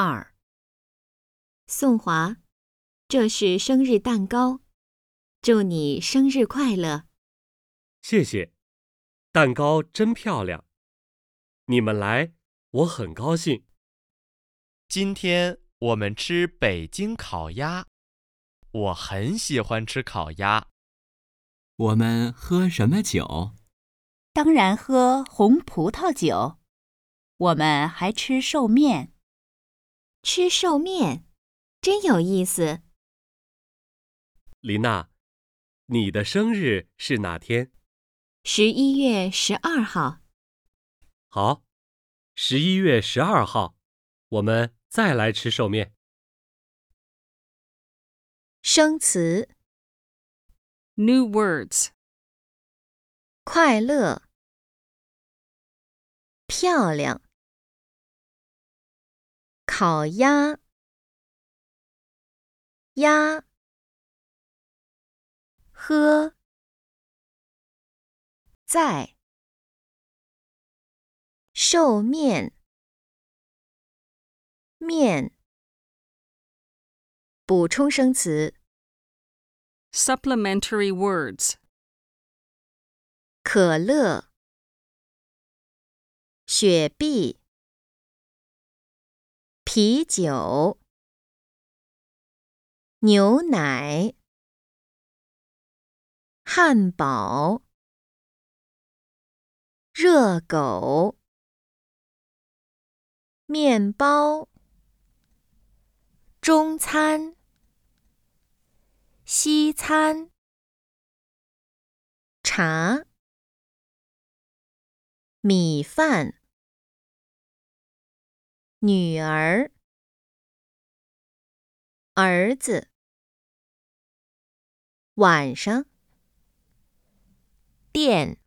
二，宋华，这是生日蛋糕，祝你生日快乐。谢谢，蛋糕真漂亮。你们来，我很高兴。今天我们吃北京烤鸭，我很喜欢吃烤鸭。我们喝什么酒？当然喝红葡萄酒。我们还吃寿面。吃寿面，真有意思。林娜，你的生日是哪天？十一月十二号。好，十一月十二号，我们再来吃寿面。生词 New words. 快乐、漂亮、烤鸭、鸭、喝、在、寿面、面。补充生词。Supplementary words. 可乐、雪碧、啤酒、牛奶、汉堡、热狗、面包、中餐、西餐、茶。米饭，女儿，儿子，晚上，电。